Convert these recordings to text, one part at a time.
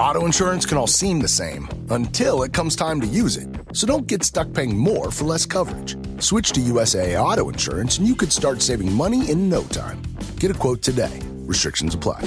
Auto insurance can all seem the same until it comes time to use it. So don't get stuck paying more for less coverage. Switch to USAA Auto Insurance and you could start saving money in no time. Get a quote today. Restrictions apply.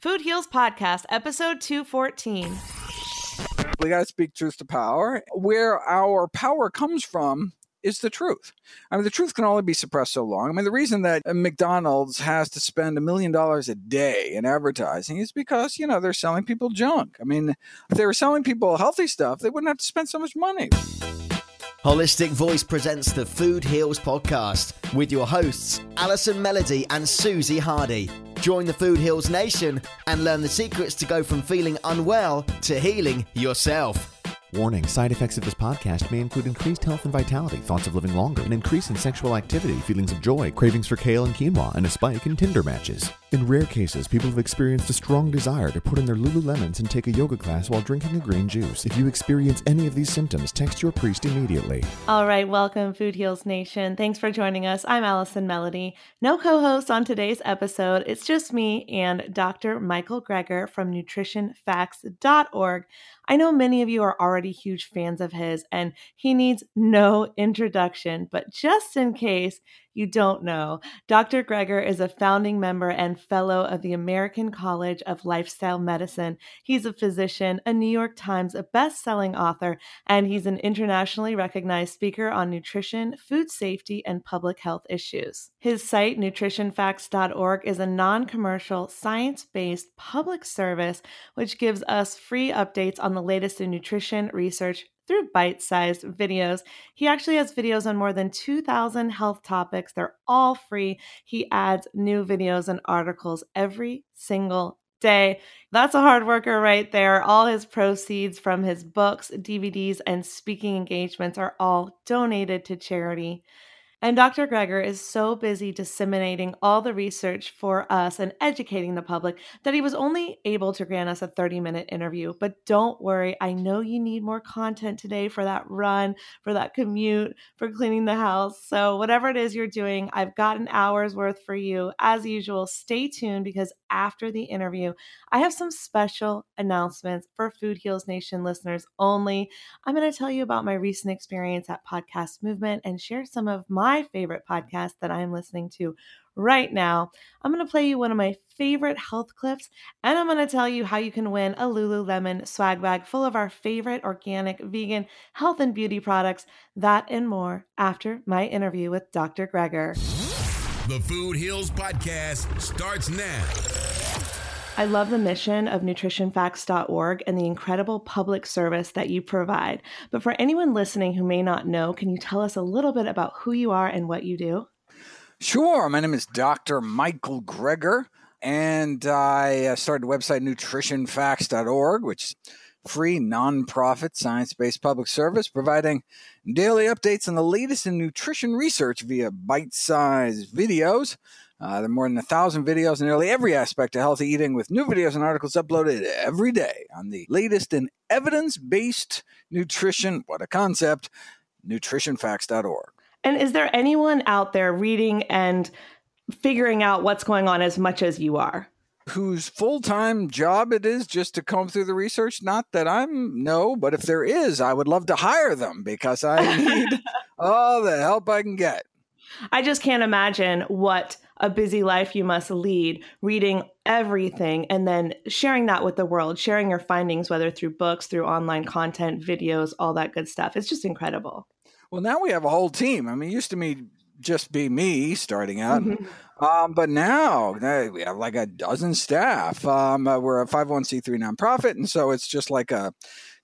Food Heals Podcast, episode 214. We got to speak truth to power. Where our power comes from is the truth. I mean, the truth can only be suppressed so long. I mean, the reason that McDonald's has to spend a million dollars a day in advertising is because, you know, they're selling people junk. I mean, if they were selling people healthy stuff, they wouldn't have to spend so much money. Holistic Voice presents the Food Heals podcast with your hosts, Alison Melody and Susie Hardy. Join the Food Heals Nation and learn the secrets to go from feeling unwell to healing yourself. Warning side effects of this podcast may include increased health and vitality, thoughts of living longer, an increase in sexual activity, feelings of joy, cravings for kale and quinoa, and a spike in Tinder matches. In rare cases, people have experienced a strong desire to put in their Lululemons and take a yoga class while drinking a green juice. If you experience any of these symptoms, text your priest immediately. All right, welcome, Food Heals Nation. Thanks for joining us. I'm Allison Melody. No co host on today's episode. It's just me and Dr. Michael Greger from nutritionfacts.org. I know many of you are already huge fans of his, and he needs no introduction, but just in case you don't know, Dr. Greger is a founding member and fellow of the American College of Lifestyle Medicine. He's a physician, a New York Times best-selling author, and he's an internationally recognized speaker on nutrition, food safety, and public health issues. His site, nutritionfacts.org, is a non-commercial, science-based public service which gives us free updates on the latest in nutrition, research, through bite sized videos. He actually has videos on more than 2,000 health topics. They're all free. He adds new videos and articles every single day. That's a hard worker right there. All his proceeds from his books, DVDs, and speaking engagements are all donated to charity. And Dr. Greger is so busy disseminating all the research for us and educating the public that he was only able to grant us a 30 minute interview. But don't worry, I know you need more content today for that run, for that commute, for cleaning the house. So, whatever it is you're doing, I've got an hour's worth for you. As usual, stay tuned because after the interview, I have some special announcements for Food Heals Nation listeners only. I'm going to tell you about my recent experience at Podcast Movement and share some of my my favorite podcast that I'm listening to right now. I'm going to play you one of my favorite health clips, and I'm going to tell you how you can win a Lululemon swag bag full of our favorite organic, vegan, health and beauty products. That and more after my interview with Dr. Greger. The Food Heals Podcast starts now. I love the mission of nutritionfacts.org and the incredible public service that you provide. But for anyone listening who may not know, can you tell us a little bit about who you are and what you do? Sure. My name is Dr. Michael Greger, and I uh, started the website nutritionfacts.org, which is free, nonprofit, science based public service providing daily updates on the latest in nutrition research via bite sized videos uh, there are more than a thousand videos in nearly every aspect of healthy eating, with new videos and articles uploaded every day on the latest in evidence based nutrition. What a concept! NutritionFacts.org. And is there anyone out there reading and figuring out what's going on as much as you are? Whose full time job it is just to comb through the research? Not that I'm, no, but if there is, I would love to hire them because I need all the help I can get. I just can't imagine what a busy life you must lead, reading everything and then sharing that with the world, sharing your findings, whether through books, through online content, videos, all that good stuff. It's just incredible. Well, now we have a whole team. I mean, it used to be just be me starting out. Mm-hmm. Um, but now we have like a dozen staff. Um, uh, we're a 501c3 nonprofit. And so it's just like a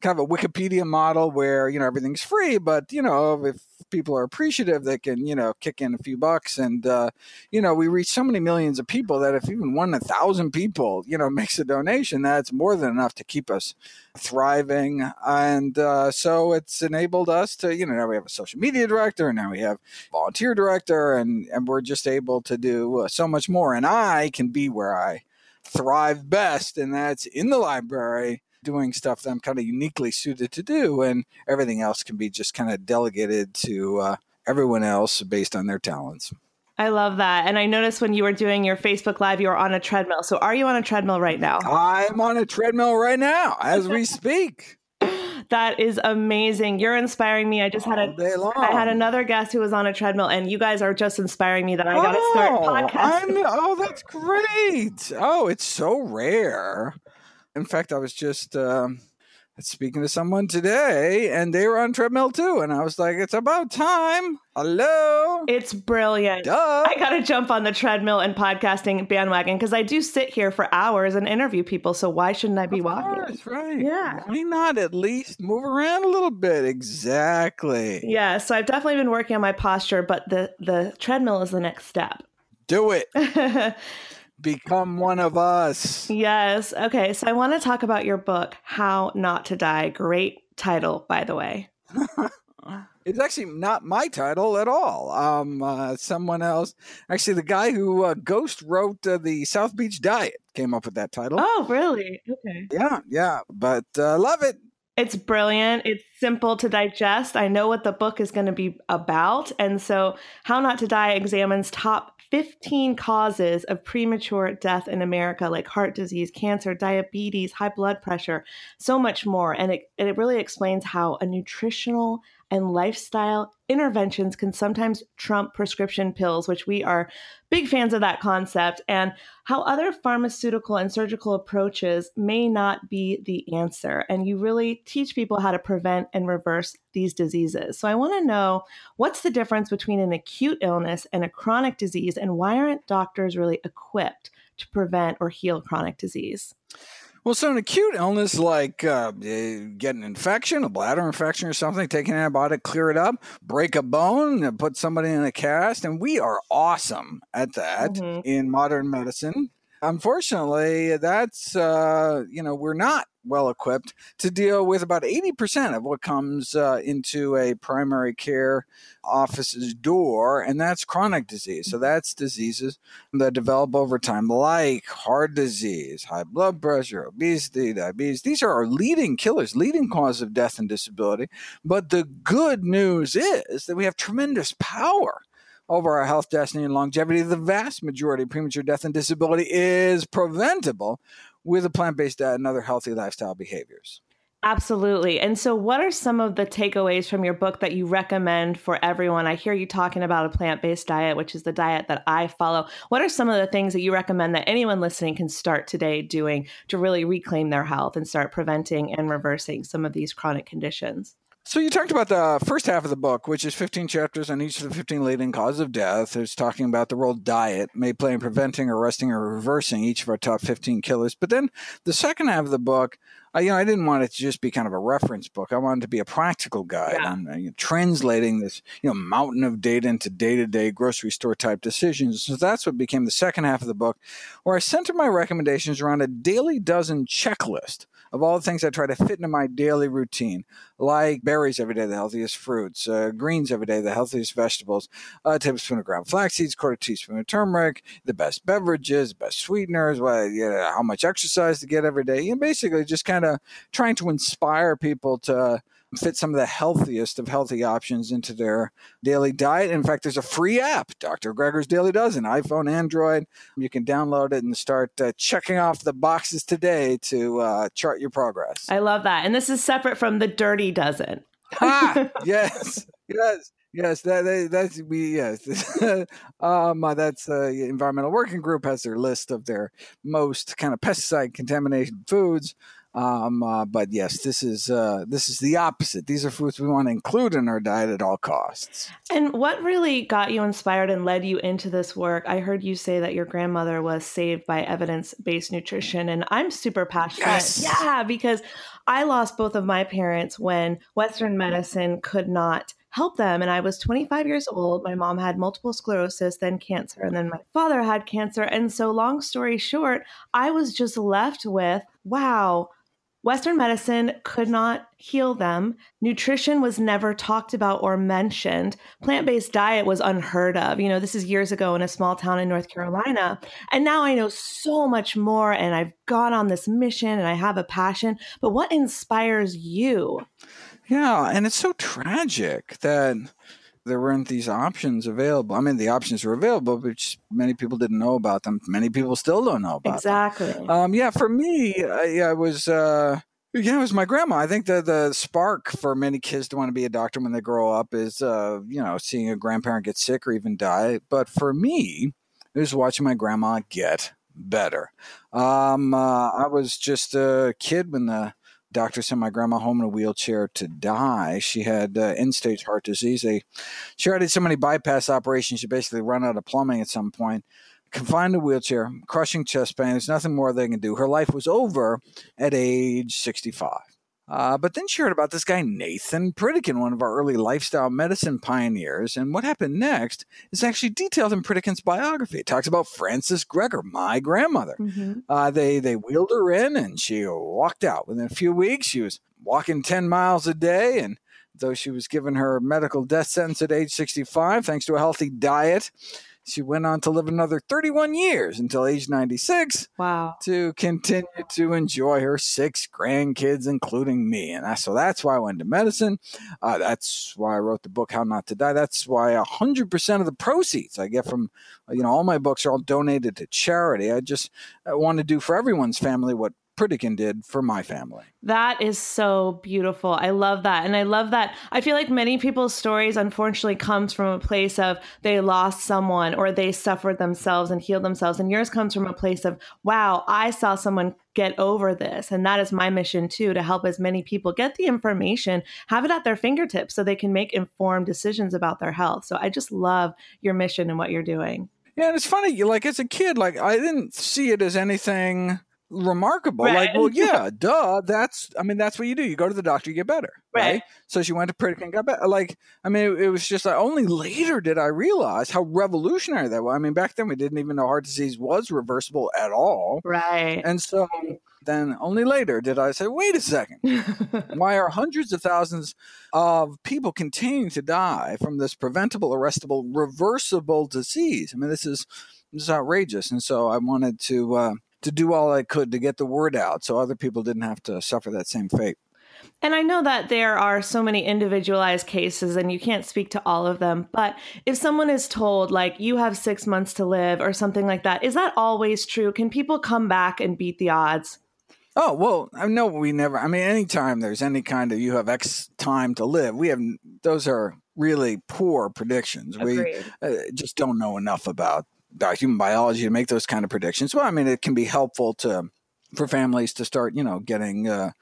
kind of a Wikipedia model where, you know, everything's free, but, you know, if people are appreciative, they can, you know, kick in a few bucks. And, uh, you know, we reach so many millions of people that if even thousand people, you know, makes a donation, that's more than enough to keep us thriving. And uh, so it's enabled us to, you know, now we have a social media director and now we have volunteer director and, and we're just able to do uh, so much more. And I can be where I thrive best, and that's in the library doing stuff that I'm kind of uniquely suited to do, and everything else can be just kind of delegated to uh, everyone else based on their talents. I love that. And I noticed when you were doing your Facebook Live, you were on a treadmill. So are you on a treadmill right now? I'm on a treadmill right now as we speak. that is amazing. You're inspiring me. I just had a I had another guest who was on a treadmill, and you guys are just inspiring me that I got to oh, start podcasting. I'm, oh, that's great. Oh, it's so rare. In fact, I was just um, speaking to someone today, and they were on treadmill too, and I was like, "It's about time." Hello, it's brilliant. Duh. I got to jump on the treadmill and podcasting bandwagon because I do sit here for hours and interview people. So why shouldn't I be of walking? Course, right? Yeah. Why not at least move around a little bit? Exactly. Yeah. So I've definitely been working on my posture, but the the treadmill is the next step. Do it. Become one of us. Yes. Okay. So I want to talk about your book, How Not to Die. Great title, by the way. it's actually not my title at all. Um, uh, someone else, actually, the guy who uh, ghost wrote uh, the South Beach Diet came up with that title. Oh, really? Okay. Yeah, yeah, but uh, love it. It's brilliant. It's simple to digest. I know what the book is going to be about. And so, How Not to Die examines top 15 causes of premature death in America, like heart disease, cancer, diabetes, high blood pressure, so much more. And it, it really explains how a nutritional and lifestyle interventions can sometimes trump prescription pills, which we are big fans of that concept, and how other pharmaceutical and surgical approaches may not be the answer. And you really teach people how to prevent and reverse these diseases. So I want to know what's the difference between an acute illness and a chronic disease, and why aren't doctors really equipped to prevent or heal chronic disease? Well, so an acute illness like uh, get an infection, a bladder infection or something, take an antibiotic, clear it up, break a bone, put somebody in a cast, and we are awesome at that mm-hmm. in modern medicine. Unfortunately, that's uh, you know we're not well equipped to deal with about 80% of what comes uh, into a primary care office's door, and that's chronic disease. So that's diseases that develop over time, like heart disease, high blood pressure, obesity, diabetes. These are our leading killers, leading cause of death and disability. But the good news is that we have tremendous power over our health, destiny, and longevity, the vast majority of premature death and disability is preventable with a plant based diet and other healthy lifestyle behaviors. Absolutely. And so, what are some of the takeaways from your book that you recommend for everyone? I hear you talking about a plant based diet, which is the diet that I follow. What are some of the things that you recommend that anyone listening can start today doing to really reclaim their health and start preventing and reversing some of these chronic conditions? So you talked about the first half of the book, which is 15 chapters on each of the 15 leading causes of death. It's talking about the role diet may play in preventing, arresting, or reversing each of our top 15 killers. But then the second half of the book, I, you know, I didn't want it to just be kind of a reference book. I wanted it to be a practical guide yeah. on uh, you know, translating this, you know, mountain of data into day-to-day grocery store type decisions. So that's what became the second half of the book, where I center my recommendations around a daily dozen checklist of all the things I try to fit into my daily routine, like berries every day, the healthiest fruits, uh, greens every day, the healthiest vegetables, a tablespoon of ground flax seeds, quarter teaspoon of turmeric, the best beverages, best sweeteners, what, you know, how much exercise to get every day. and basically just kind of trying to inspire people to fit some of the healthiest of healthy options into their daily diet. In fact, there's a free app, Dr. Greger's Daily Dozen, iPhone, Android. You can download it and start uh, checking off the boxes today to uh, chart your progress. I love that. And this is separate from the Dirty Dozen. ah, yes, yes. Yes, that, that that's we yes. um, uh, that's uh, environmental working group has their list of their most kind of pesticide contaminated foods. Um, uh, but yes, this is uh, this is the opposite. These are foods we want to include in our diet at all costs. And what really got you inspired and led you into this work? I heard you say that your grandmother was saved by evidence-based nutrition, and I'm super passionate. Yes. Yeah, because I lost both of my parents when Western medicine could not help them. And I was 25 years old. My mom had multiple sclerosis, then cancer, and then my father had cancer. And so, long story short, I was just left with wow, Western medicine could not heal them. Nutrition was never talked about or mentioned. Plant based diet was unheard of. You know, this is years ago in a small town in North Carolina. And now I know so much more and I've gone on this mission and I have a passion. But what inspires you? Yeah, and it's so tragic that there weren't these options available. I mean, the options were available, but many people didn't know about them. Many people still don't know about exactly. them. Um, yeah, for me, I, I was. Uh, yeah, it was my grandma. I think the the spark for many kids to want to be a doctor when they grow up is, uh, you know, seeing a grandparent get sick or even die. But for me, it was watching my grandma get better. Um, uh, I was just a kid when the doctor sent my grandma home in a wheelchair to die. She had uh, end stage heart disease. They, she already had so many bypass operations, she basically run out of plumbing at some point. Confined to a wheelchair, crushing chest pain. There's nothing more they can do. Her life was over at age 65. Uh, but then she heard about this guy, Nathan Pritikin, one of our early lifestyle medicine pioneers. And what happened next is actually detailed in Pritikin's biography. It talks about Frances Greger, my grandmother. Mm-hmm. Uh, they, they wheeled her in and she walked out. Within a few weeks, she was walking 10 miles a day. And though she was given her medical death sentence at age 65, thanks to a healthy diet, she went on to live another 31 years until age 96 Wow. to continue to enjoy her six grandkids, including me. And I, so that's why I went into medicine. Uh, that's why I wrote the book, How Not to Die. That's why 100% of the proceeds I get from, you know, all my books are all donated to charity. I just I want to do for everyone's family what Pritikin did for my family. That is so beautiful. I love that. And I love that. I feel like many people's stories unfortunately comes from a place of they lost someone or they suffered themselves and healed themselves. And yours comes from a place of, wow, I saw someone get over this. And that is my mission too, to help as many people get the information, have it at their fingertips so they can make informed decisions about their health. So I just love your mission and what you're doing. Yeah, and it's funny, like as a kid, like I didn't see it as anything remarkable. Right. Like, well, yeah, duh. That's I mean, that's what you do. You go to the doctor, you get better. Right. Right. So she went to Pritikin, and got better. Like, I mean, it, it was just like only later did I realize how revolutionary that was. I mean, back then we didn't even know heart disease was reversible at all. Right. And so then only later did I say, wait a second, why are hundreds of thousands of people continuing to die from this preventable, arrestable, reversible disease? I mean, this is this is outrageous. And so I wanted to uh, to do all I could to get the word out, so other people didn't have to suffer that same fate. And I know that there are so many individualized cases and you can't speak to all of them, but if someone is told, like, you have six months to live or something like that, is that always true? Can people come back and beat the odds? Oh well, I know we never. I mean, anytime there's any kind of you have X time to live, we have those are really poor predictions. Agreed. We uh, just don't know enough about about human biology to make those kind of predictions. Well, I mean, it can be helpful to for families to start, you know, getting uh,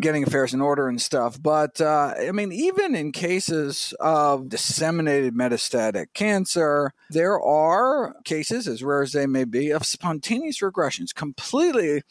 getting affairs in order and stuff. But uh, I mean, even in cases of disseminated metastatic cancer, there are cases, as rare as they may be, of spontaneous regressions, completely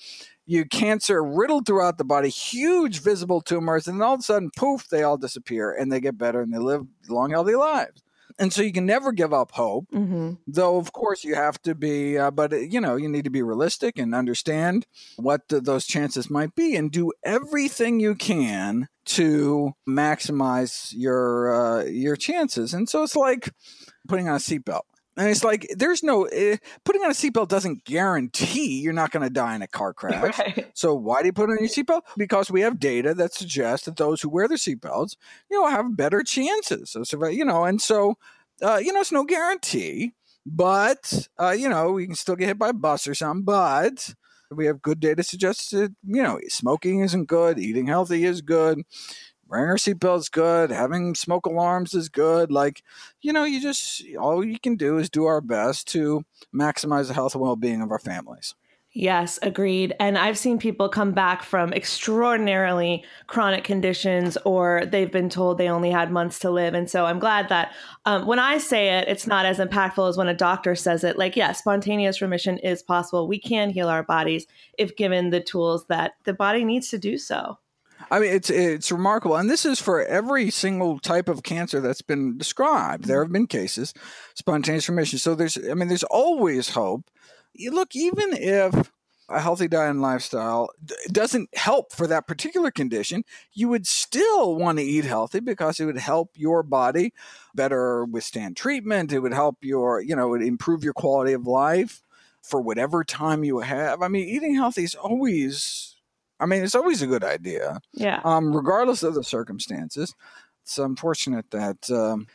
you cancer riddled throughout the body, huge visible tumors, and all of a sudden, poof, they all disappear and they get better and they live long, healthy lives. And so you can never give up hope, Mm-hmm. though, of course, you have to be, uh, but, uh, you know, you need to be realistic and understand what th- those chances might be and do everything you can to maximize your uh, your chances. And so it's like putting on a seatbelt. And it's like there's no uh, putting on a seatbelt doesn't guarantee you're not going to die in a car crash. Right. So why do you put on your seatbelt? Because we have data that suggests that those who wear their seatbelts, you know, have better chances of surviving. You know, and so uh, you know, it's no guarantee, but uh, you know, we can still get hit by a bus or something. But we have good data suggests that you know, smoking isn't good, eating healthy is good wearing our seatbelt is good, having smoke alarms is good. Like, you know, you just all you can do is do our best to maximize the health and well being of our families. Yes, agreed. And I've seen people come back from extraordinarily chronic conditions or they've been told they only had months to live. And so I'm glad that um, when I say it, it's not as impactful as when a doctor says it. Like, yeah, spontaneous remission is possible. We can heal our bodies if given the tools that the body needs to do so. I mean, it's it's remarkable, and this is for every single type of cancer that's been described. There have been cases, spontaneous remission. So there's, I mean, there's always hope you look, even if a healthy diet and lifestyle doesn't help for that particular condition, you would still want to eat healthy because it would help your body better withstand treatment. It would help your, you know, improve your quality of life for whatever time you have. I mean, eating healthy is always, I mean, it's always a good idea. Yeah. Um, regardless of the circumstances. It's unfortunate that um,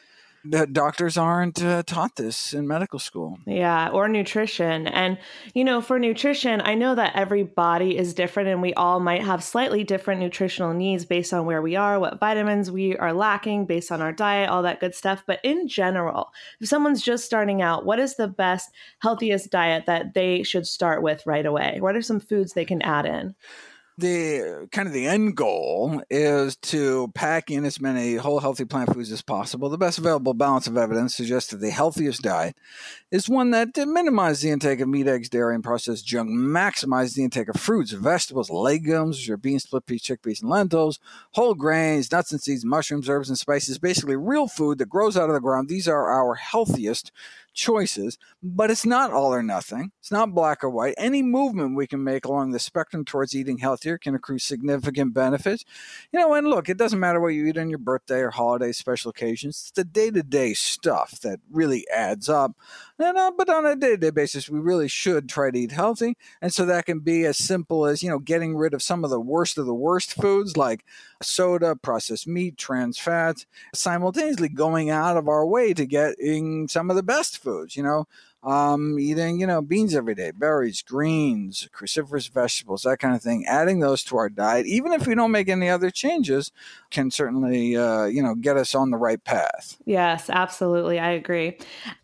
doctors aren't uh, taught this in medical school. Yeah, or nutrition. And, you know, for nutrition, I know that every body is different and we all might have slightly different nutritional needs based on where we are, what vitamins we are lacking based on our diet, all that good stuff. But in general, if someone's just starting out, what is the best, healthiest diet that they should start with right away? What are some foods they can add in? The kind of the end goal is to pack in as many whole healthy plant foods as possible. The best available balance of evidence suggests that the healthiest diet is one that minimizes the intake of meat, eggs, dairy, and processed junk, maximizes the intake of fruits, vegetables, legumes, your beans, split peas, chickpeas, and lentils, whole grains, nuts and seeds, mushrooms, herbs, and spices. Basically, real food that grows out of the ground. These are our healthiest choices, but it's not all or nothing. It's not black or white. Any movement we can make along the spectrum towards eating healthier can accrue significant benefits. You know, and look, it doesn't matter what you eat on your birthday or holiday special occasions. It's the day to day stuff that really adds up. And, uh, but on a day to day basis, we really should try to eat healthy. And so that can be as simple as, you know, getting rid of some of the worst of the worst foods like soda, processed meat, trans fats, simultaneously going out of our way to getting some of the best foods, you know, um, eating, you know, beans every day, berries, greens, cruciferous vegetables, that kind of thing. Adding those to our diet, even if we don't make any other changes, can certainly, uh, you know, get us on the right path. Yes, absolutely. I agree.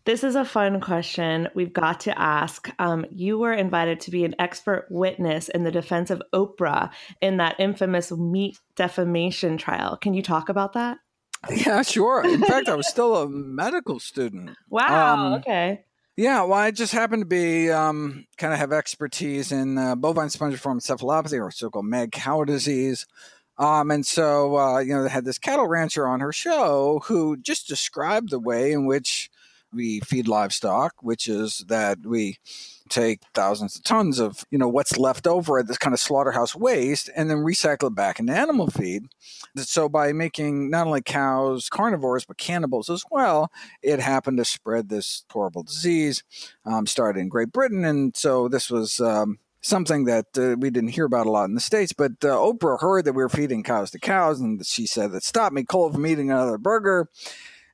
This is a fun question we've got to ask. Um, you were invited to be an expert witness in the defense of Oprah in that infamous meat defamation trial. Can you talk about that? Yeah, sure. In fact, I was still a medical student. Wow. Um, okay. Yeah, well, I just happen to be um, kind of have expertise in uh, bovine spongiform encephalopathy, or so-called mad cow disease. Um, and so, uh, you know, they had this cattle rancher on her show who just described the way in which we feed livestock, which is that we take thousands of tons of you know what's left over at this kind of slaughterhouse waste and then recycle it back into animal feed so by making not only cows carnivores but cannibals as well it happened to spread this horrible disease um, started in great britain and so this was um, something that uh, we didn't hear about a lot in the states. But uh, Oprah heard that we were feeding cows to cows, and she said that stopped me cold from eating another burger.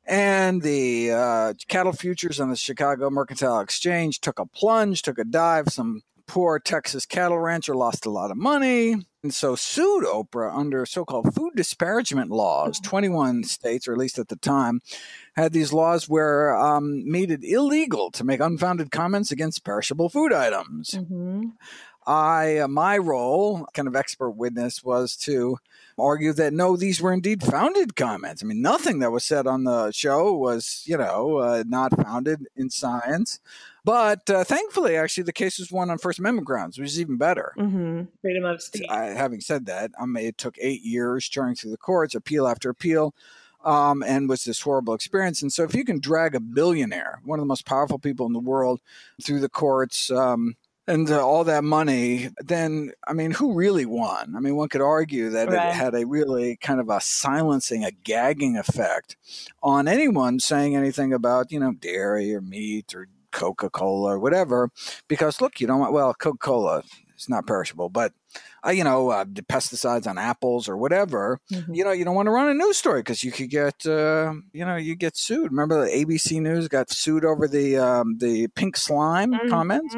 And the uh, cattle futures on the Chicago Mercantile Exchange took a plunge, took a dive. Some poor Texas cattle rancher lost a lot of money. And so sued Oprah under so called food disparagement laws. 21 states, or at least at the time, had these laws where um, made it illegal to make unfounded comments against perishable food items. Mm-hmm. I, uh, my role, kind of expert witness, was to argue that no, these were indeed founded comments. I mean, nothing that was said on the show was, you know, uh, not founded in science. But uh, thankfully, actually, the case was won on First Amendment grounds, which is even better. Mm-hmm. Freedom of speech. having said that, um, it took eight years churning through the courts, appeal after appeal. Um, and was this horrible experience. And so, if you can drag a billionaire, one of the most powerful people in the world, through the courts, um, and uh, all that money, then I mean, who really won? I mean, one could argue that right. it had a really kind of a silencing, a gagging effect on anyone saying anything about you know dairy or meat or Coca Cola or whatever, because look, you don't want well Coca Cola is not perishable, but uh, you know uh, pesticides on apples or whatever. Mm-hmm. You know, you don't want to run a news story because you could get uh, you know you get sued. Remember the ABC News got sued over the um, the pink slime mm-hmm. comments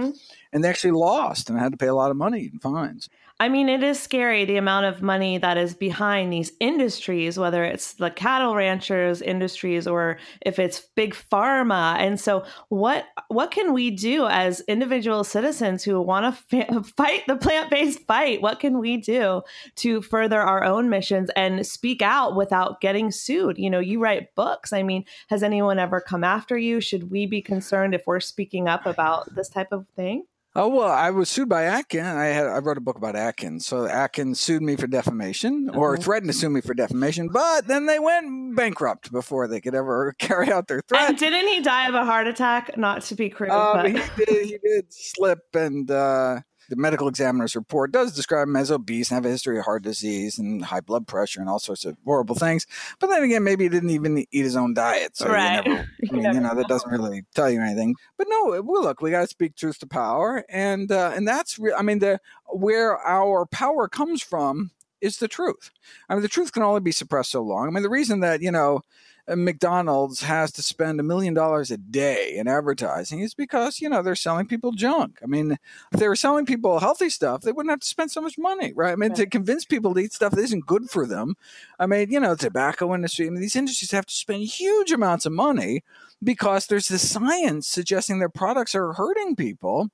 and they actually lost and had to pay a lot of money in fines. I mean, it is scary the amount of money that is behind these industries, whether it's the cattle ranchers industries or if it's big pharma. And so, what what can we do as individual citizens who want to fight the plant based fight? What can we do to further our own missions and speak out without getting sued? You know, you write books. I mean, has anyone ever come after you? Should we be concerned if we're speaking up about this type of thing? Oh well, I was sued by Atkins. I had I wrote a book about Atkins. So Atkins sued me for defamation, or uh-huh. threatened to sue me for defamation, but then they went bankrupt before they could ever carry out their threat. And didn't he die of a heart attack? Not to be crude, um, but he did. He did slip and. Uh, the medical examiner's report does describe him as obese and have a history of heart disease and high blood pressure and all sorts of horrible things. But then again, maybe he didn't even eat his own diet. So right. Never, I mean, you know, that doesn't really tell you anything. But no, well, look, we got to speak truth to power. And, uh, and that's, re- I mean, the, where our power comes from is the truth. I mean, the truth can only be suppressed so long. I mean, the reason that, you know, Uh, McDonald's has to spend a million dollars a day in advertising is because, you know, they're selling people junk. I mean, if they were selling people healthy stuff, they wouldn't have to spend so much money, right? I mean, right. to convince people to eat stuff that isn't good for them. I mean, you know, tobacco industry, I mean, these industries have to spend huge amounts of money because there's this science suggesting their products are hurting people.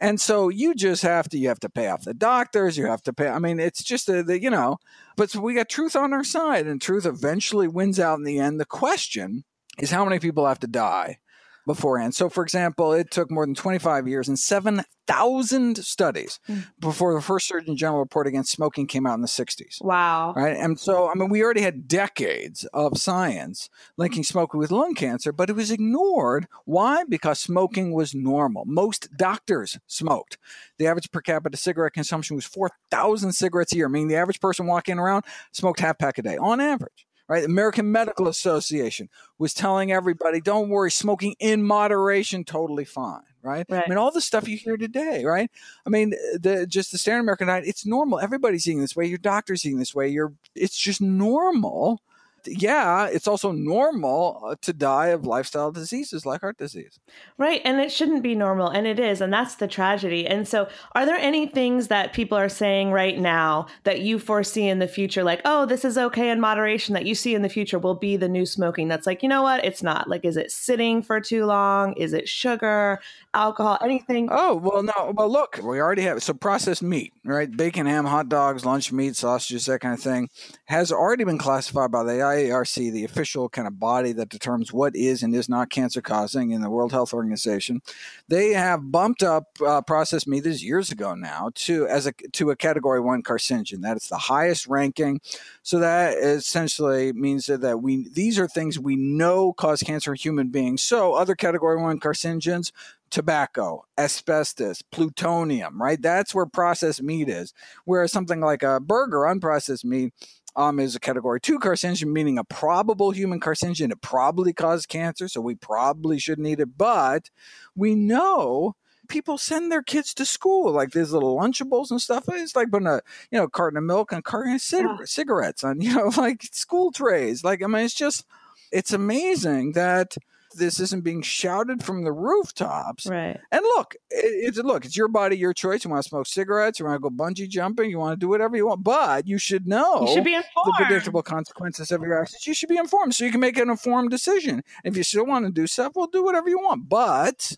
And so you just have to you have to pay off the doctors. You have to pay. I mean, it's just a, the, you know. But so we got truth on our side, and truth eventually wins out in the end. The question is how many people have to die beforehand. So, for example, it took more than 25 years and 7,000 studies mm. before the first Surgeon General report against smoking came out in the 60s. Wow. Right. And so, I mean, we already had decades of science linking smoking with lung cancer, but it was ignored. Why? Because smoking was normal. Most doctors smoked. The average per capita cigarette consumption was 4,000 cigarettes a year, meaning the average person walking around smoked half pack a day on average right? American Medical Association was telling everybody, don't worry, smoking in moderation, totally fine. Right? right? I mean, all the stuff you hear today, right? I mean, the just the standard American diet, it's normal. Everybody's eating this way. Your doctor's eating this way. You're, it's just normal yeah, it's also normal uh, to die of lifestyle diseases like heart disease. Right. And it shouldn't be normal. And it is. And that's the tragedy. And so, are there any things that people are saying right now that you foresee in the future, like, oh, this is okay in moderation, that you see in the future will be the new smoking? That's like, you know what? It's not. Like, is it sitting for too long? Is it sugar, alcohol, anything? Oh, well, no. Well, look, we already have so processed meat, right? Bacon, ham, hot dogs, lunch meat, sausages, that kind of thing has already been classified by the IARC, the official kind of body that determines what is and is not cancer causing in the World Health Organization. They have bumped up uh, processed meat this years ago now to as a to a category one carcinogen. That is the highest ranking. So that essentially means that we these are things we know cause cancer in human beings. So other category one carcinogens tobacco, asbestos, plutonium, right? That's where processed meat is. Whereas something like a burger, unprocessed meat, um, is a category two carcinogen, meaning a probable human carcinogen. It probably causes cancer, so we probably shouldn't eat it. But we know people send their kids to school like these little lunchables and stuff. It's like putting a you know carton of milk and carton of cig- yeah. cigarettes on you know like school trays. Like I mean, it's just it's amazing that this isn't being shouted from the rooftops. Right. And look, it's look, it's your body, your choice. You want to smoke cigarettes, you want to go bungee jumping, you want to do whatever you want, but you should know you should be informed. the predictable consequences of your actions. You should be informed so you can make an informed decision. If you still want to do stuff, well, do whatever you want, but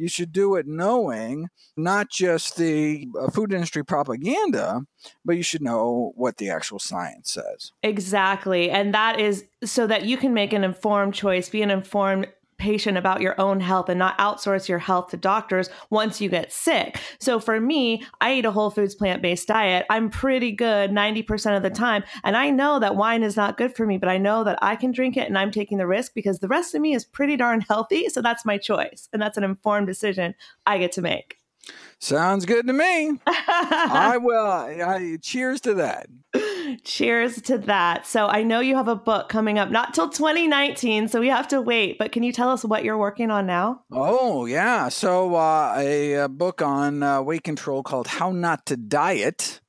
you should do it knowing not just the uh, food industry propaganda, but you should know what the actual science says. Exactly. And that is so that you can make an informed choice, be an informed patient about your own health and not outsource your health to doctors once you get sick. So for me, I eat a whole foods plant based diet. I'm pretty good 90% of the time. And I know that wine is not good for me, but I know that I can drink it and I'm taking the risk because the rest of me is pretty darn healthy. So that's my choice. And that's an informed decision I get to make. Sounds good to me. I will. I, cheers to that. Cheers to that. So I know you have a book coming up, not till 2019, so we have to wait. But can you tell us what you're working on now? Oh yeah, so uh, a, a, book on uh, weight control called "How Not to Diet."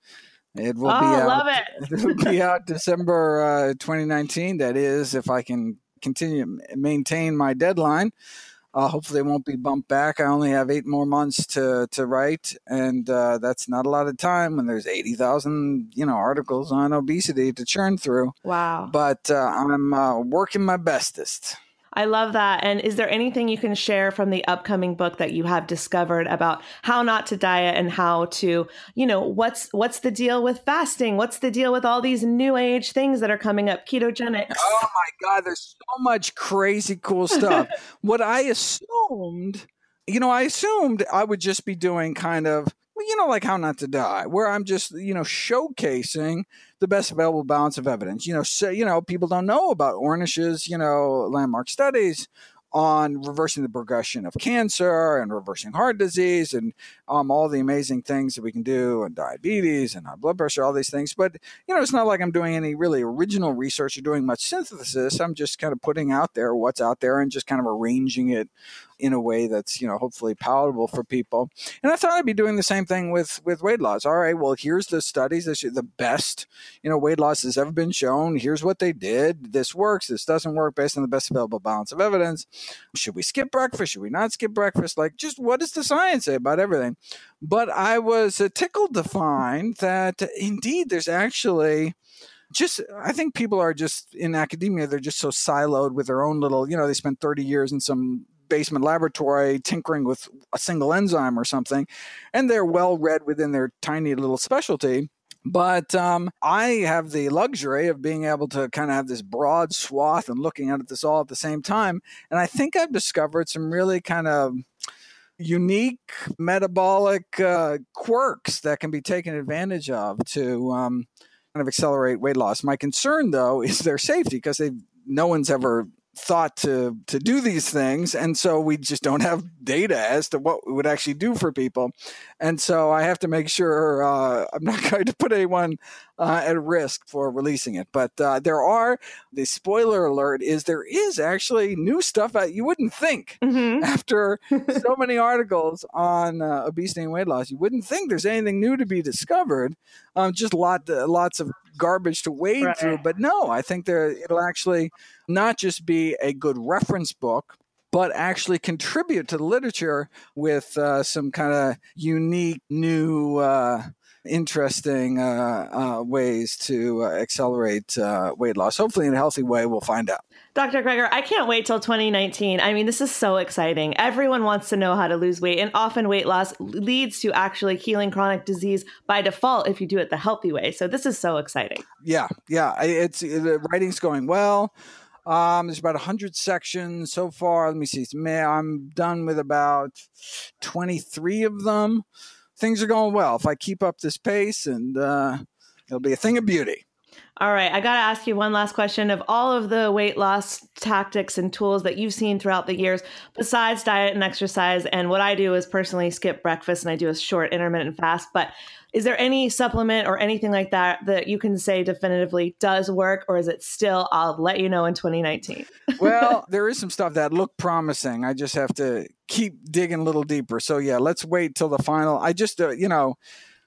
It will oh, be out. love it. it will be out December uh, 2019. That is, if I can continue maintain my deadline. Uh, hopefully, it won't be bumped back. I only have eight more months to to write, and uh, that's not a lot of time when there's eighty thousand you know articles on obesity to churn through. Wow! But uh, I'm uh, working my bestest. I love that. And is there anything you can share from the upcoming book that you have discovered about how not to diet and how to, you know, what's what's the deal with fasting? What's the deal with all these new age things that are coming up, ketogenics? Oh my god, there's so much crazy cool stuff. what I assumed, you know, I assumed I would just be doing kind of you know, like How Not to Die, where I'm just, you know, showcasing the best available balance of evidence. You know, so, you know, people don't know about Ornish's, you know, landmark studies on reversing the progression of cancer and reversing heart disease and um, all the amazing things that we can do and diabetes and high blood pressure, all these things. But, you know, it's not like I'm doing any really original research or doing much synthesis. I'm just kind of putting out there what's out there and just kind of arranging it in a way that's you know hopefully palatable for people. And I thought I'd be doing the same thing with with weight loss. All right, well here's the studies. This the best you know weight loss has ever been shown. Here's what they did. This works. This doesn't work based on the best available balance of evidence. Should we skip breakfast? Should we not skip breakfast? Like just what does the science say about everything? But I was uh, tickled to find that indeed there's actually just I think people are just in academia they're just so siloed with their own little you know they spent 30 years in some basement laboratory tinkering with a single enzyme or something, and they're well read within their tiny little specialty. But um, I have the luxury of being able to kind of have this broad swath and looking at this all at the same time. And I think I've discovered some really kind of unique metabolic uh, quirks that can be taken advantage of to um, kind of accelerate weight loss. My concern, though, is their safety because they no one's ever thought to to do these things and so we just don't have data as to what we would actually do for people. And so i have to make sure uh, i'm not going to put anyone uh, at risk for releasing it but uh, there are the spoiler alert is there is actually new stuff that you wouldn't think mm-hmm. after so many articles on uh, obesity and weight loss you wouldn't think there's anything new to be discovered um, just lot lots of garbage to wade right. through. But no, I think there it'll actually not just be a good reference book, but actually contribute to the literature with uh, some kind of unique new. Uh, interesting uh, uh, ways to uh, accelerate uh, weight loss. Hopefully, in a healthy way, we'll find out. Dr. Greger, I can't wait till 2019. I mean, this is so exciting. Everyone wants to know how to lose weight, and often weight loss leads to actually healing chronic disease by default if you do it the healthy way. So this is so exciting. Yeah, yeah, it's the writing's going well. Um, there's about 100 sections so far. Let me see. I'm done with about 23 of them. Things are going well. If I keep up this pace, and uh, it'll be a thing of beauty. All right, I got to ask you one last question. Of all of the weight loss tactics and tools that you've seen throughout the years, besides diet and exercise, and what I do is personally skip breakfast and I do a short intermittent fast, but is there any supplement or anything like that that you can say definitively does work, or is it still, I'll let you know in 2019? well, there is some stuff that look promising. I just have to keep digging a little deeper. So, yeah, let's wait till the final. I just, uh, you know,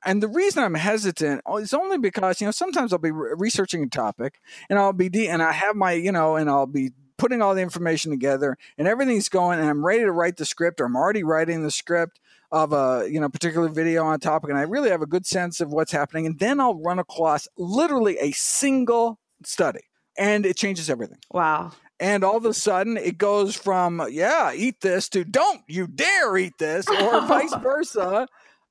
and the reason I'm hesitant oh, is only because, you know, sometimes I'll be re- researching a topic and I'll be, de- and I have my, you know, and I'll be putting all the information together and everything's going and I'm ready to write the script or I'm already writing the script of a you know particular video on a topic and I really have a good sense of what's happening and then I'll run across literally a single study and it changes everything. Wow. And all of a sudden it goes from yeah, eat this to don't you dare eat this or vice versa.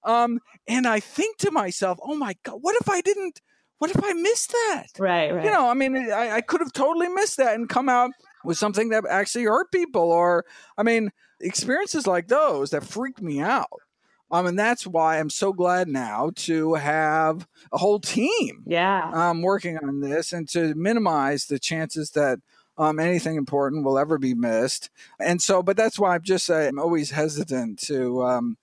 Um, and I think to myself, oh my God, what if I didn't, what if I missed that? Right, right. You know, I mean, I, I could have totally missed that and come out with something that actually hurt people. Or, I mean, experiences like those that freak me out. Um, and that's why I'm so glad now to have a whole team, yeah, um, working on this and to minimize the chances that um, anything important will ever be missed. And so, but that's why I'm just I'm always hesitant to um,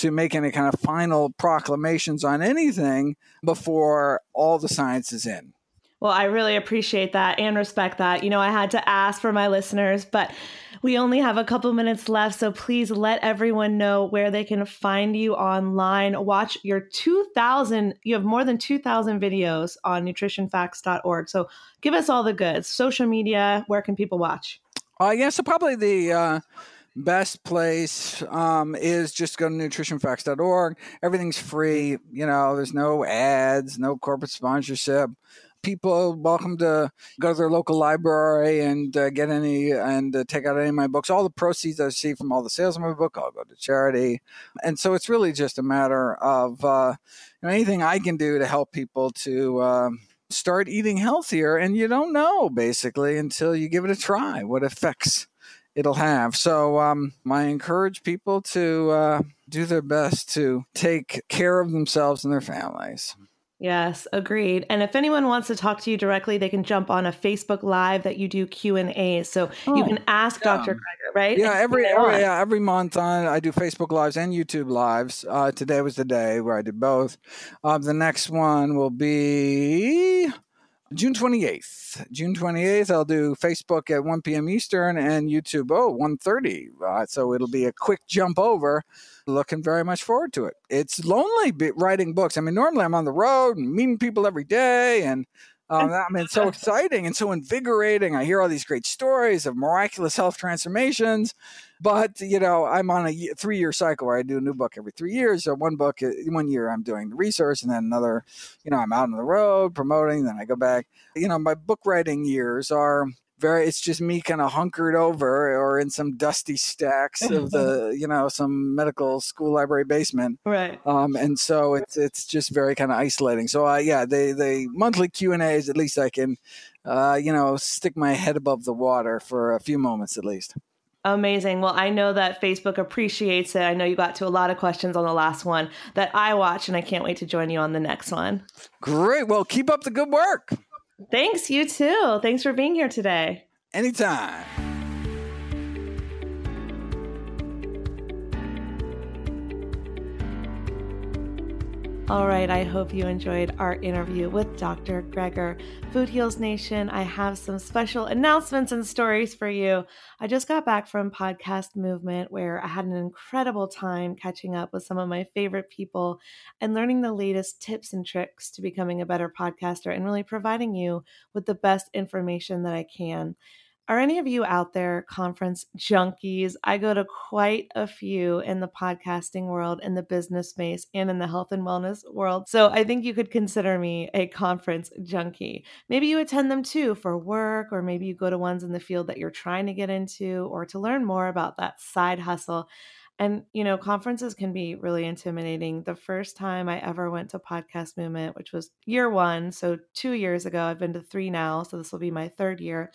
to make any kind of final proclamations on anything before all the science is in. Well, I really appreciate that and respect that. You know, I had to ask for my listeners, but we only have a couple minutes left. So please let everyone know where they can find you online. Watch your 2,000, you have more than 2,000 videos on nutritionfacts.org. So give us all the goods. Social media, where can people watch? Uh, yeah, so probably the. Uh, best place um, is just go to nutritionfacts.org. Everything's free. You know, there's no ads, no corporate sponsorship. People welcome to go to their local library and uh, get any and uh, take out any of my books. All the proceeds I see from all the sales of my book, I'll go to charity. And so it's really just a matter of uh, you know, anything I can do to help people to um, start eating healthier. And you don't know basically until you give it a try what effects it'll have. So um, I encourage people to uh, do their best to take care of themselves and their families. Yes, agreed. And if anyone wants to talk to you directly, they can jump on a Facebook Live that you do Q and A, so oh, you can ask yeah. Dr. Greger, right? Yeah, every, every yeah every month on I do Facebook Lives and YouTube Lives. Uh, today was the day where I did both. Uh, the next one will be June 28th. June 28th, I'll do Facebook at 1 p.m. Eastern and YouTube, oh, 1.30. Uh, so it'll be a quick jump over. Looking very much forward to it. It's lonely writing books. I mean, normally I'm on the road and meeting people every day and um, I mean, it's so exciting and so invigorating. I hear all these great stories of miraculous health transformations, but you know, I'm on a three-year cycle where I do a new book every three years. So one book, uh, one year, I'm doing the research, and then another, you know, I'm out on the road promoting. Then I go back. You know, my book writing years are very it's just me kind of hunkered over or in some dusty stacks of the you know some medical school library basement right um and so it's it's just very kind of isolating so uh yeah they they monthly q and a's at least i can uh you know stick my head above the water for a few moments at least Amazing. Well, I know that Facebook appreciates it. I know you got to a lot of questions on the last one that I watch, and I can't wait to join you on the next one. Great. Well, keep up the good work. Thanks, you too. Thanks for being here today. Anytime. All right, I hope you enjoyed our interview with Dr. Greger. Food Heals Nation, I have some special announcements and stories for you. I just got back from Podcast Movement where I had an incredible time catching up with some of my favorite people and learning the latest tips and tricks to becoming a better podcaster and really providing you with the best information that I can. Are any of you out there conference junkies? I go to quite a few in the podcasting world, in the business space, and in the health and wellness world. So I think you could consider me a conference junkie. Maybe you attend them too for work, or maybe you go to ones in the field that you're trying to get into, or to learn more about that side hustle. And, you know, conferences can be really intimidating. The first time I ever went to Podcast Movement, which was year one, so two years ago, I've been to three now, so this will be my third year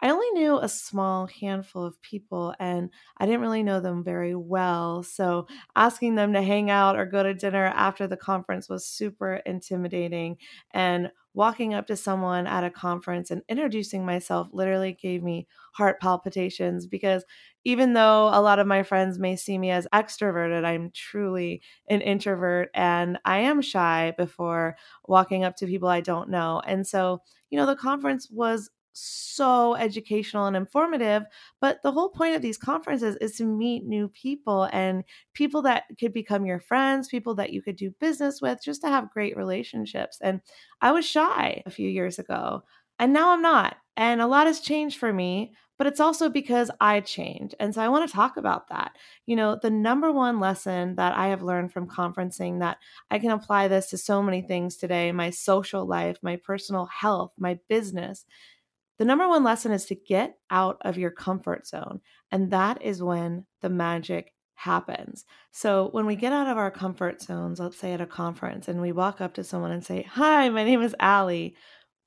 I only knew a small handful of people and I didn't really know them very well. So asking them to hang out or go to dinner after the conference was super intimidating. And walking up to someone at a conference and introducing myself literally gave me heart palpitations because even though a lot of my friends may see me as extroverted, I'm truly an introvert and I am shy before walking up to people I don't know. And so, you know, the conference was so educational and informative. But the whole point of these conferences is to meet new people and people that could become your friends, people that you could do business with, just to have great relationships. And I was shy a few years ago, and now I'm not. And a lot has changed for me, but it's also because I changed. And so I want to talk about that. You know, the number one lesson that I have learned from conferencing that I can apply this to so many things today my social life, my personal health, my business the number one lesson is to get out of your comfort zone. And that is when the magic happens. So when we get out of our comfort zones, let's say at a conference, and we walk up to someone and say, Hi, my name is Allie,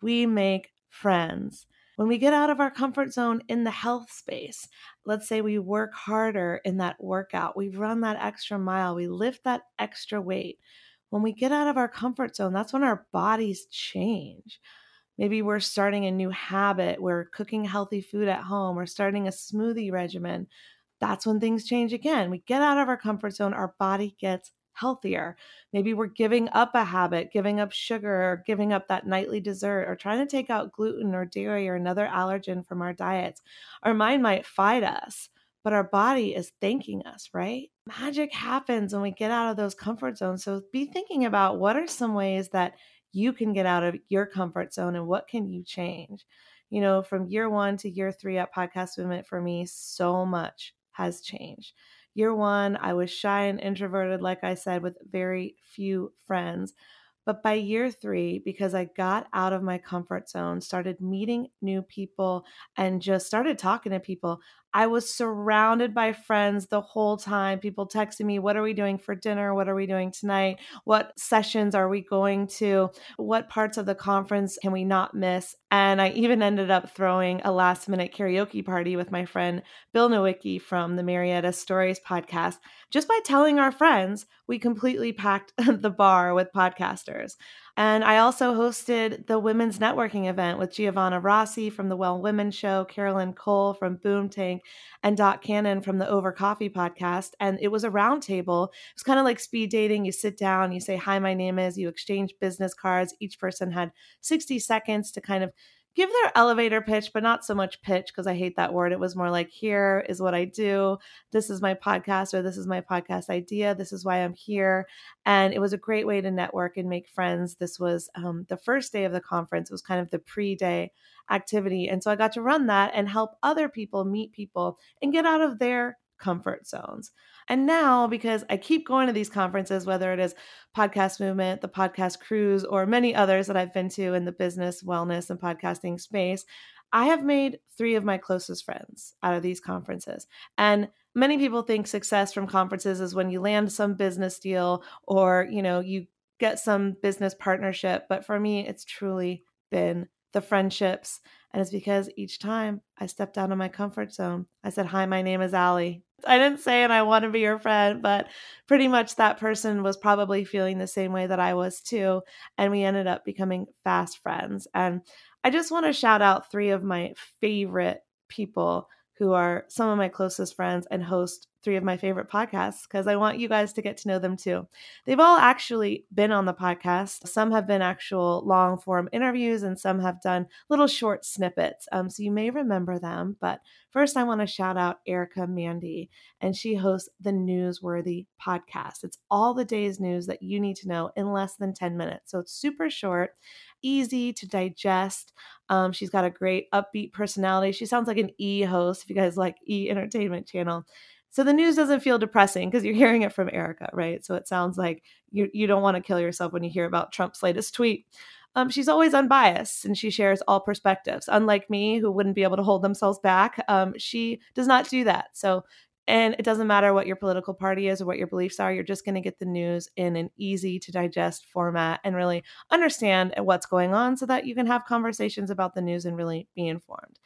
we make friends. When we get out of our comfort zone in the health space, let's say we work harder in that workout, we run that extra mile, we lift that extra weight. When we get out of our comfort zone, that's when our bodies change. Maybe we're starting a new habit. We're cooking healthy food at home. We're starting a smoothie regimen. That's when things change again. We get out of our comfort zone, our body gets healthier. Maybe we're giving up a habit, giving up sugar or giving up that nightly dessert or trying to take out gluten or dairy or another allergen from our diets. Our mind might fight us, but our body is thanking us, right? Magic happens when we get out of those comfort zones. So be thinking about what are some ways that you can get out of your comfort zone and what can you change. You know, from year one to year three at Podcast Movement, for me, so much has changed. Year one, I was shy and introverted, like I said, with very few friends. But by year three, because I got out of my comfort zone, started meeting new people, and just started talking to people, I was surrounded by friends the whole time. People texting me, What are we doing for dinner? What are we doing tonight? What sessions are we going to? What parts of the conference can we not miss? And I even ended up throwing a last minute karaoke party with my friend Bill Nowicki from the Marietta Stories podcast. Just by telling our friends, we completely packed the bar with podcasters. And I also hosted the women's networking event with Giovanna Rossi from the Well Women Show, Carolyn Cole from Boom Tank, and Doc Cannon from the Over Coffee podcast. And it was a roundtable. It was kind of like speed dating. You sit down, you say, Hi, my name is, you exchange business cards. Each person had 60 seconds to kind of give their elevator pitch, but not so much pitch because I hate that word. It was more like, here is what I do. This is my podcast, or this is my podcast idea. This is why I'm here. And it was a great way to network and make friends. This was um, the first day of the conference, it was kind of the pre day activity. And so I got to run that and help other people meet people and get out of their comfort zones. And now, because I keep going to these conferences, whether it is Podcast Movement, the Podcast Cruise, or many others that I've been to in the business, wellness, and podcasting space, I have made three of my closest friends out of these conferences. And many people think success from conferences is when you land some business deal or, you know, you get some business partnership. But for me, it's truly been the friendships. And it's because each time I stepped out of my comfort zone, I said, Hi, my name is Allie. I didn't say, and I want to be your friend, but pretty much that person was probably feeling the same way that I was too. And we ended up becoming fast friends. And I just want to shout out three of my favorite people who are some of my closest friends and host three of my favorite podcasts because I want you guys to get to know them too. They've all actually been on the podcast. Some have been actual long form interviews, and some have done little short snippets. Um, so you may remember them. But first, I want to shout out Erica Mandy, and she hosts the Newsworthy podcast. It's all the day's news that you need to know in less than 10 minutes. So it's super short easy to digest. Um, she's got a great upbeat personality. She sounds like an E host if you guys like E Entertainment Channel. So the news doesn't feel depressing because you're hearing it from Erica, right? So it sounds like you you don't want to kill yourself when you hear about Trump's latest tweet. Um, she's always unbiased and she shares all perspectives. Unlike me, who wouldn't be able to hold themselves back, um, she does not do that. So and it doesn't matter what your political party is or what your beliefs are, you're just going to get the news in an easy to digest format and really understand what's going on so that you can have conversations about the news and really be informed.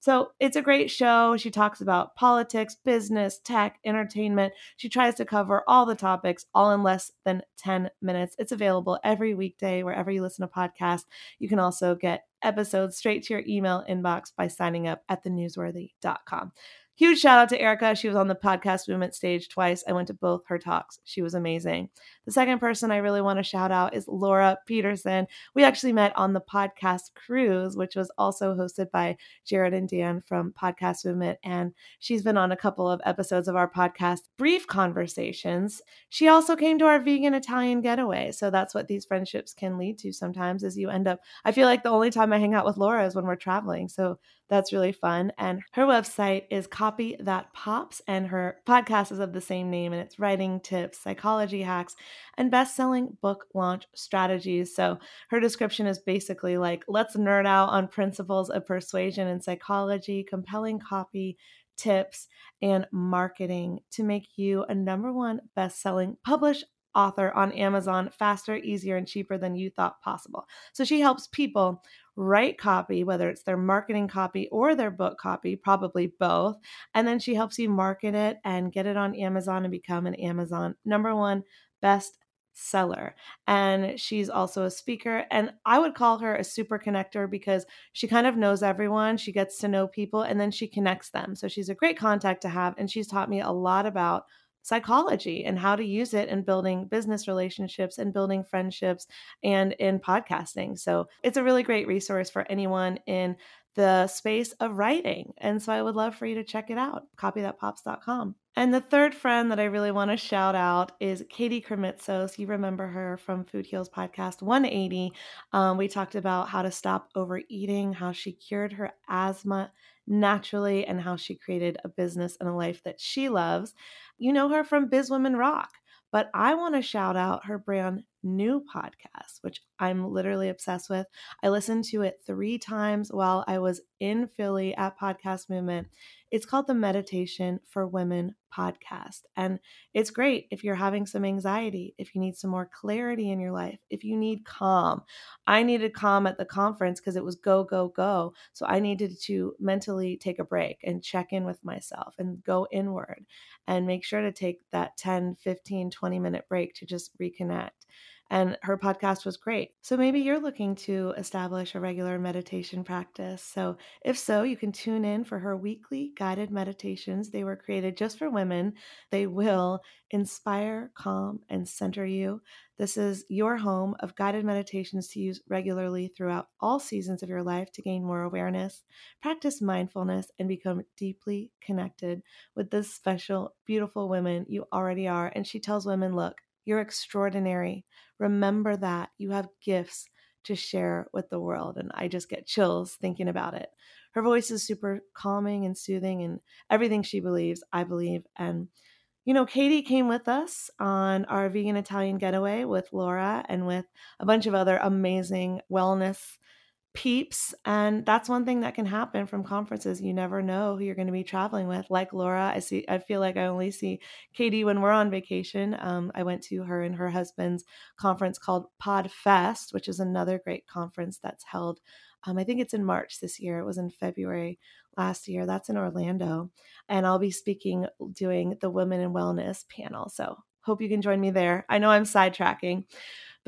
So it's a great show. She talks about politics, business, tech, entertainment. She tries to cover all the topics all in less than 10 minutes. It's available every weekday wherever you listen to podcasts. You can also get episodes straight to your email inbox by signing up at thenewsworthy.com. Huge shout out to Erica. She was on the podcast movement stage twice. I went to both her talks. She was amazing. The second person I really want to shout out is Laura Peterson. We actually met on the podcast cruise, which was also hosted by Jared and Dan from Podcast Movement. And she's been on a couple of episodes of our podcast, Brief Conversations. She also came to our vegan Italian getaway. So that's what these friendships can lead to sometimes is you end up, I feel like the only time I hang out with Laura is when we're traveling. So that's really fun. And her website is Copy That Pops, and her podcast is of the same name, and it's writing tips, psychology hacks, and best selling book launch strategies. So her description is basically like, let's nerd out on principles of persuasion and psychology, compelling copy, tips, and marketing to make you a number one best selling published author on Amazon faster, easier, and cheaper than you thought possible. So she helps people write copy, whether it's their marketing copy or their book copy, probably both. And then she helps you market it and get it on Amazon and become an Amazon number one best seller. And she's also a speaker. And I would call her a super connector because she kind of knows everyone. She gets to know people and then she connects them. So she's a great contact to have. And she's taught me a lot about psychology and how to use it in building business relationships and building friendships and in podcasting. So it's a really great resource for anyone in the space of writing. And so I would love for you to check it out, copythatpops.com. And the third friend that I really want to shout out is Katie Krimitsos. You remember her from Food Heals Podcast 180. Um, we talked about how to stop overeating, how she cured her asthma naturally and how she created a business and a life that she loves. You know her from Biz Women Rock, but I want to shout out her brand new podcast, which I'm literally obsessed with. I listened to it three times while I was in Philly at Podcast Movement. It's called the Meditation for Women podcast. And it's great if you're having some anxiety, if you need some more clarity in your life, if you need calm. I needed calm at the conference because it was go, go, go. So I needed to mentally take a break and check in with myself and go inward and make sure to take that 10, 15, 20 minute break to just reconnect and her podcast was great. So maybe you're looking to establish a regular meditation practice. So if so, you can tune in for her weekly guided meditations. They were created just for women. They will inspire, calm, and center you. This is your home of guided meditations to use regularly throughout all seasons of your life to gain more awareness, practice mindfulness, and become deeply connected with this special, beautiful woman you already are. And she tells women, look, you're extraordinary. Remember that you have gifts to share with the world. And I just get chills thinking about it. Her voice is super calming and soothing, and everything she believes, I believe. And, you know, Katie came with us on our vegan Italian getaway with Laura and with a bunch of other amazing wellness peeps and that's one thing that can happen from conferences. You never know who you're going to be traveling with. Like laura i see i feel like i only see katie when we're on vacation. Um, i went to her and her husband's conference called podfest which is another great conference that's held um, i think it's in march this year. It was in february last year. That's in orlando. And i'll be speaking doing the women in wellness panel. So hope you can join me there. I know i'm sidetracking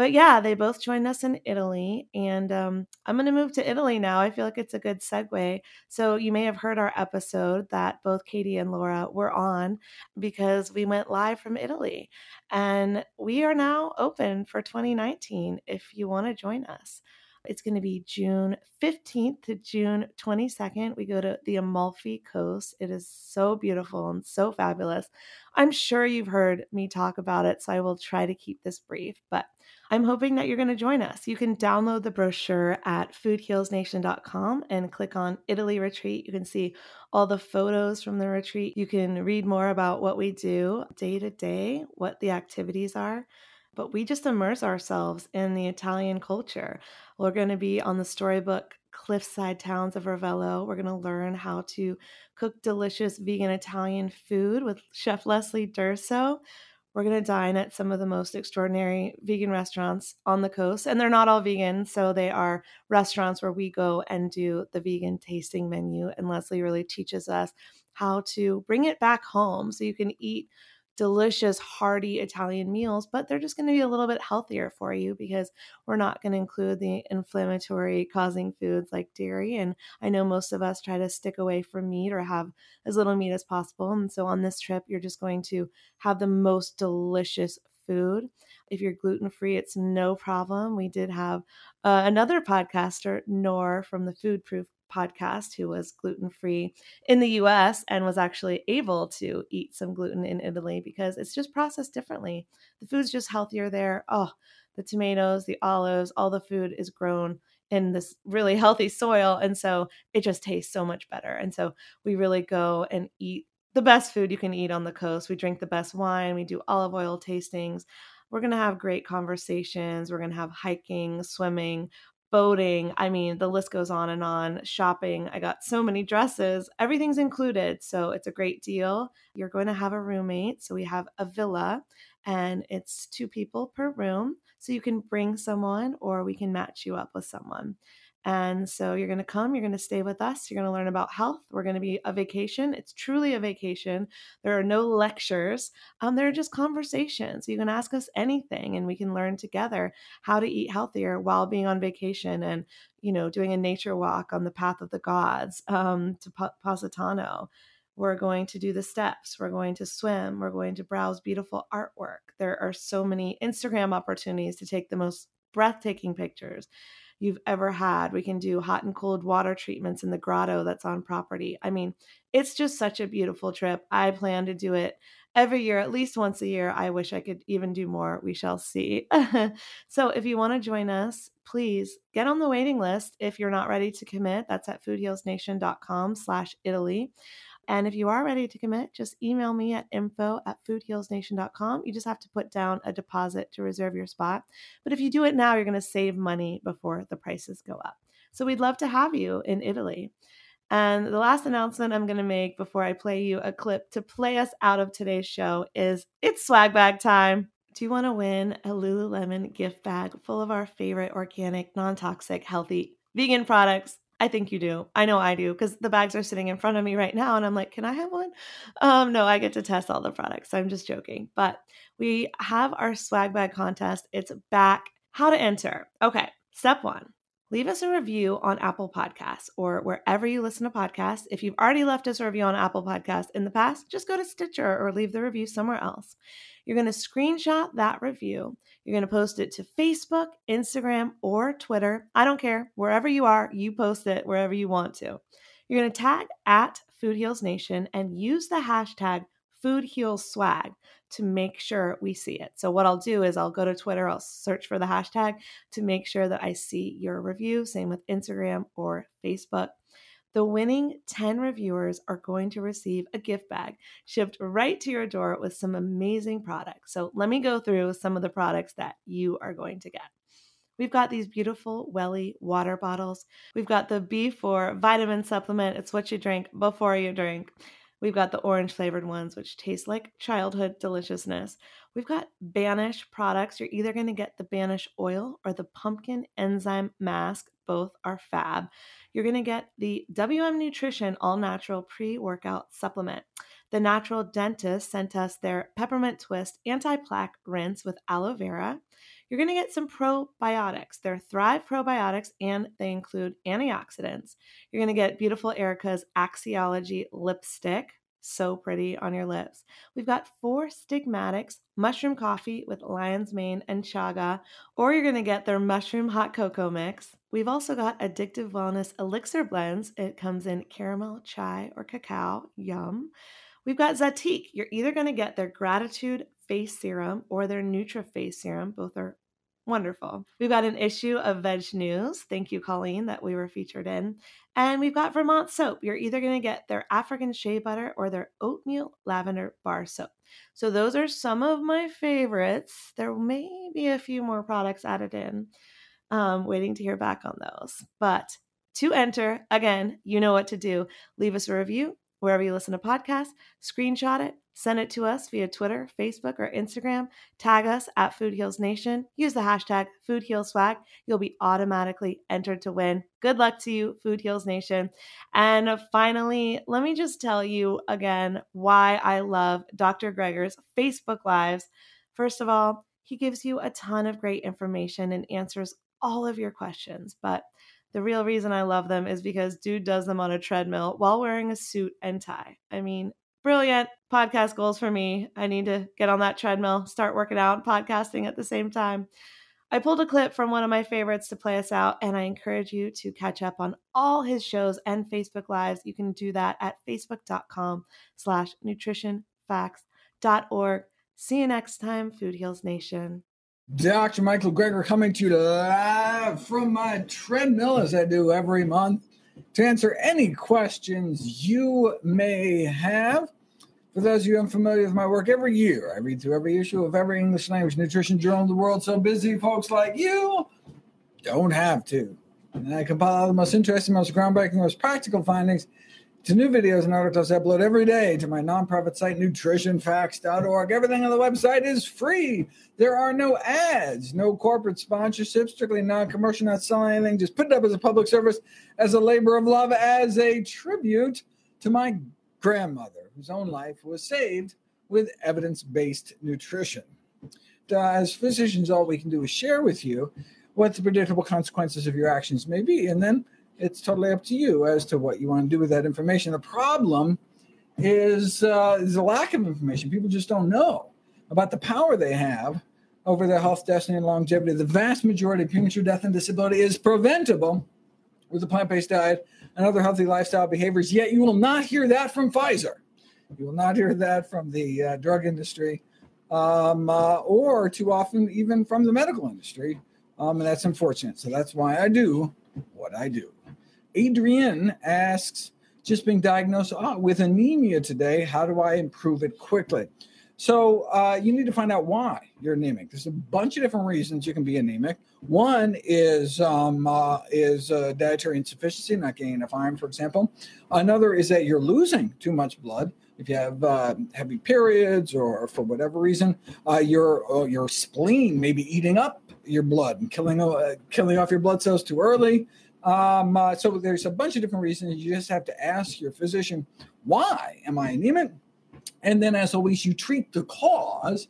but yeah, they both joined us in Italy. And um, I'm going to move to Italy now. I feel like it's a good segue. So you may have heard our episode that both Katie and Laura were on because we went live from Italy. And we are now open for 2019 if you want to join us. It's going to be June 15th to June 22nd. We go to the Amalfi Coast. It is so beautiful and so fabulous. I'm sure you've heard me talk about it, so I will try to keep this brief, but I'm hoping that you're going to join us. You can download the brochure at foodhealsnation.com and click on Italy Retreat. You can see all the photos from the retreat. You can read more about what we do day to day, what the activities are but we just immerse ourselves in the Italian culture. We're going to be on the storybook cliffside towns of Ravello. We're going to learn how to cook delicious vegan Italian food with Chef Leslie Durso. We're going to dine at some of the most extraordinary vegan restaurants on the coast. And they're not all vegan. So they are restaurants where we go and do the vegan tasting menu. And Leslie really teaches us how to bring it back home so you can eat delicious, hearty Italian meals, but they're just going to be a little bit healthier for you because we're not going to include the inflammatory causing foods like dairy. And I know most of us try to stick away from meat or have as little meat as possible. And so on this trip, you're just going to have the most delicious food. If you're gluten free, it's no problem. We did have uh, another podcaster, Nor from the Food Proof podcast who was gluten free in the US and was actually able to eat some gluten in Italy because it's just processed differently. The food's just healthier there. Oh, the tomatoes, the olives, all the food is grown in this really healthy soil. And so it just tastes so much better. And so we really go and eat the best food you can eat on the coast. We drink the best wine, we do olive oil tastings. We're going to have great conversations. We're going to have hiking, swimming, boating. I mean, the list goes on and on. Shopping. I got so many dresses. Everything's included. So it's a great deal. You're going to have a roommate. So we have a villa and it's two people per room. So you can bring someone or we can match you up with someone. And so you're going to come, you're going to stay with us, you're going to learn about health. We're going to be a vacation. It's truly a vacation. There are no lectures, um, there are just conversations. You can ask us anything and we can learn together how to eat healthier while being on vacation and, you know, doing a nature walk on the path of the gods um, to P- Positano. We're going to do the steps. We're going to swim. We're going to browse beautiful artwork. There are so many Instagram opportunities to take the most breathtaking pictures you've ever had. We can do hot and cold water treatments in the grotto that's on property. I mean, it's just such a beautiful trip. I plan to do it every year, at least once a year. I wish I could even do more. We shall see. so if you want to join us, please get on the waiting list. If you're not ready to commit, that's at foodhealsnation.com slash Italy. And if you are ready to commit, just email me at info at foodhealsnation.com. You just have to put down a deposit to reserve your spot. But if you do it now, you're going to save money before the prices go up. So we'd love to have you in Italy. And the last announcement I'm going to make before I play you a clip to play us out of today's show is it's swag bag time. Do you want to win a Lululemon gift bag full of our favorite organic, non toxic, healthy vegan products? I think you do. I know I do because the bags are sitting in front of me right now and I'm like, can I have one? Um, no, I get to test all the products. I'm just joking. But we have our swag bag contest. It's back. How to enter. Okay, step one leave us a review on Apple Podcasts or wherever you listen to podcasts. If you've already left us a review on Apple Podcasts in the past, just go to Stitcher or leave the review somewhere else. You're going to screenshot that review. You're going to post it to Facebook, Instagram, or Twitter. I don't care. Wherever you are, you post it wherever you want to. You're going to tag at Food Heals Nation and use the hashtag Food Heals Swag to make sure we see it. So, what I'll do is I'll go to Twitter, I'll search for the hashtag to make sure that I see your review. Same with Instagram or Facebook. The winning 10 reviewers are going to receive a gift bag shipped right to your door with some amazing products. So, let me go through some of the products that you are going to get. We've got these beautiful Welly water bottles. We've got the B4 vitamin supplement. It's what you drink before you drink. We've got the orange flavored ones, which taste like childhood deliciousness. We've got Banish products. You're either going to get the Banish oil or the pumpkin enzyme mask. Both are fab. You're going to get the WM Nutrition All Natural Pre Workout Supplement. The Natural Dentist sent us their Peppermint Twist Anti Plaque Rinse with aloe vera. You're going to get some probiotics. They're Thrive probiotics and they include antioxidants. You're going to get beautiful Erica's Axiology lipstick. So pretty on your lips. We've got Four Sigmatics, mushroom coffee with lion's mane and chaga, or you're going to get their mushroom hot cocoa mix. We've also got addictive wellness elixir blends. It comes in caramel, chai, or cacao. Yum. We've got Zatique. You're either going to get their gratitude face serum or their Nutra face serum. Both are Wonderful. We've got an issue of Veg News. Thank you, Colleen, that we were featured in. And we've got Vermont Soap. You're either going to get their African shea butter or their oatmeal lavender bar soap. So those are some of my favorites. There may be a few more products added in. Um, waiting to hear back on those. But to enter, again, you know what to do. Leave us a review wherever you listen to podcasts, screenshot it, Send it to us via Twitter, Facebook, or Instagram. Tag us at Food Heals Nation. Use the hashtag Food Heals Swag. You'll be automatically entered to win. Good luck to you, Food Heals Nation. And finally, let me just tell you again why I love Dr. Greger's Facebook Lives. First of all, he gives you a ton of great information and answers all of your questions. But the real reason I love them is because dude does them on a treadmill while wearing a suit and tie. I mean, brilliant podcast goals for me. I need to get on that treadmill, start working out, podcasting at the same time. I pulled a clip from one of my favorites to play us out, and I encourage you to catch up on all his shows and Facebook Lives. You can do that at facebook.com slash nutritionfacts.org. See you next time, Food Heals Nation. Dr. Michael Greger coming to you live from my treadmill as I do every month to answer any questions you may have. For those of you unfamiliar with my work, every year I read through every issue of every English language nutrition journal in the world. So busy folks like you don't have to. And I compile all the most interesting, most groundbreaking, most practical findings to new videos and articles I upload every day to my nonprofit site, nutritionfacts.org. Everything on the website is free. There are no ads, no corporate sponsorships, strictly non commercial, not selling anything. Just put it up as a public service, as a labor of love, as a tribute to my grandmother, whose own life was saved with evidence based nutrition. Uh, as physicians, all we can do is share with you what the predictable consequences of your actions may be. And then it's totally up to you as to what you want to do with that information. The problem is, uh, is a lack of information. People just don't know about the power they have over their health, destiny, and longevity. The vast majority of premature death and disability is preventable with a plant based diet and other healthy lifestyle behaviors. Yet you will not hear that from Pfizer. You will not hear that from the uh, drug industry, um, uh, or too often even from the medical industry, um, and that's unfortunate. So that's why I do what I do. Adrienne asks, just being diagnosed oh, with anemia today. How do I improve it quickly? So uh, you need to find out why you're anemic. There's a bunch of different reasons you can be anemic. One is um, uh, is uh, dietary insufficiency, not getting enough iron, for example. Another is that you're losing too much blood. If you have uh, heavy periods, or for whatever reason, uh, your your spleen may be eating up your blood and killing killing off your blood cells too early. Um, so there's a bunch of different reasons. You just have to ask your physician, why am I anemic? And then, as always, you treat the cause.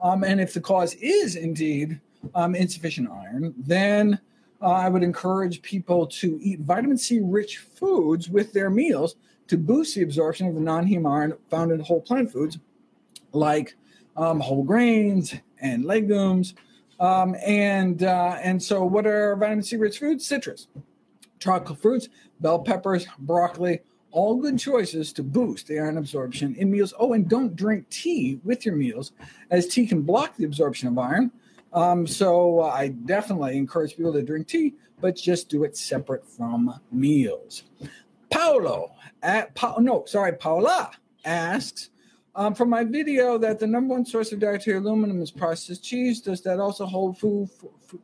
Um, and if the cause is indeed um, insufficient iron, then uh, I would encourage people to eat vitamin C rich foods with their meals to boost the absorption of the non heme iron found in whole plant foods like um, whole grains and legumes. Um, and uh, and so, what are vitamin C rich foods? Citrus, tropical fruits, bell peppers, broccoli, all good choices to boost the iron absorption in meals. Oh, and don't drink tea with your meals, as tea can block the absorption of iron. Um, so uh, I definitely encourage people to drink tea, but just do it separate from meals. Paulo, at, pa- no, sorry, Paula asks, um, from my video that the number one source of dietary aluminum is processed cheese. Does that also hold food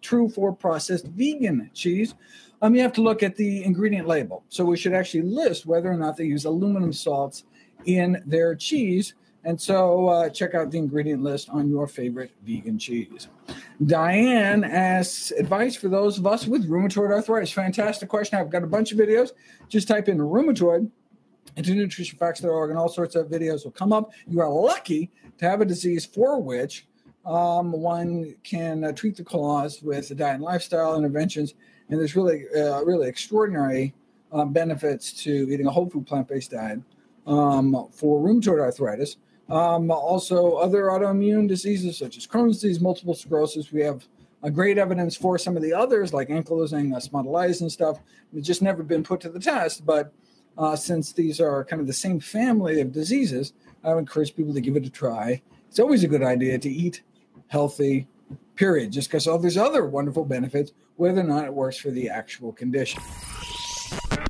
true for processed vegan cheese? um, you have to look at the ingredient label. So we should actually list whether or not they use aluminum salts in their cheese. And so uh, check out the ingredient list on your favorite vegan cheese. Diane asks advice for those of us with rheumatoid arthritis. Fantastic question. I've got a bunch of videos. Just type in rheumatoid into nutritionfacts.org and all sorts of videos will come up. You are lucky to have a disease for which um, one can uh, treat the cause with diet and lifestyle interventions and there's really, uh, really extraordinary uh, benefits to eating a whole food plant based diet um, for rheumatoid arthritis. Um, also, other autoimmune diseases such as Crohn's disease, multiple sclerosis. We have a great evidence for some of the others, like ankylosing uh, spondylitis and stuff. It's just never been put to the test. But uh, since these are kind of the same family of diseases, I would encourage people to give it a try. It's always a good idea to eat healthy, period, just because all these other wonderful benefits whether or not it works for the actual condition.